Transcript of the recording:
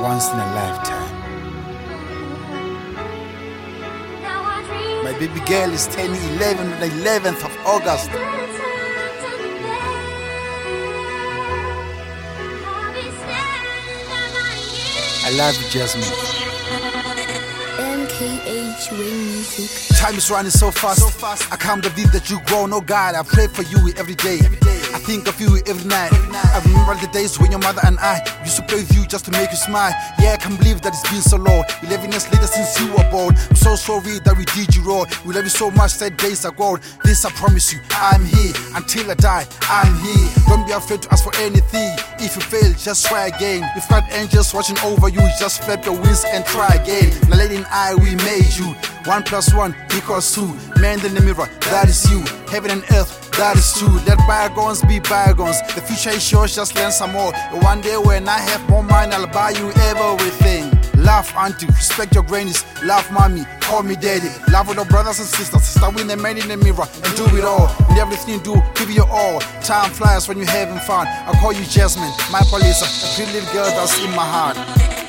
once in a lifetime. My baby girl is turning 11 on the 11th of August. I love you, Jasmine. Wayne Music. Time is running so fast. so fast. I can't believe that you grow. No God, I pray for you every day. I think of you every night. I remember the days when your mother and I used to play with you just to make you smile. Yeah, I can't believe that it's been so long. 11 years later since you were born. I'm so sorry that we did you wrong. We love you so much that days are gone. This I promise you, I'm here until I die. I'm here. Don't be afraid to ask for anything. If you fail, just try again. If got angels watching over you, just flap your wings and try again. Now, lady and I, we made you. One plus one equals two. Man in the mirror, that is you. Heaven and earth, that is true. Let bygones be bygones. The future is yours, just learn some more. One day when I have more money, I'll buy you everything. Love auntie, respect your grannies. Love mommy, call me daddy. Love with your brothers and sisters. Start with the man in the mirror and do it all. In everything you do, give it your all. Time flies when you're having fun. I call you Jasmine, my police, a pretty little girl that's in my heart.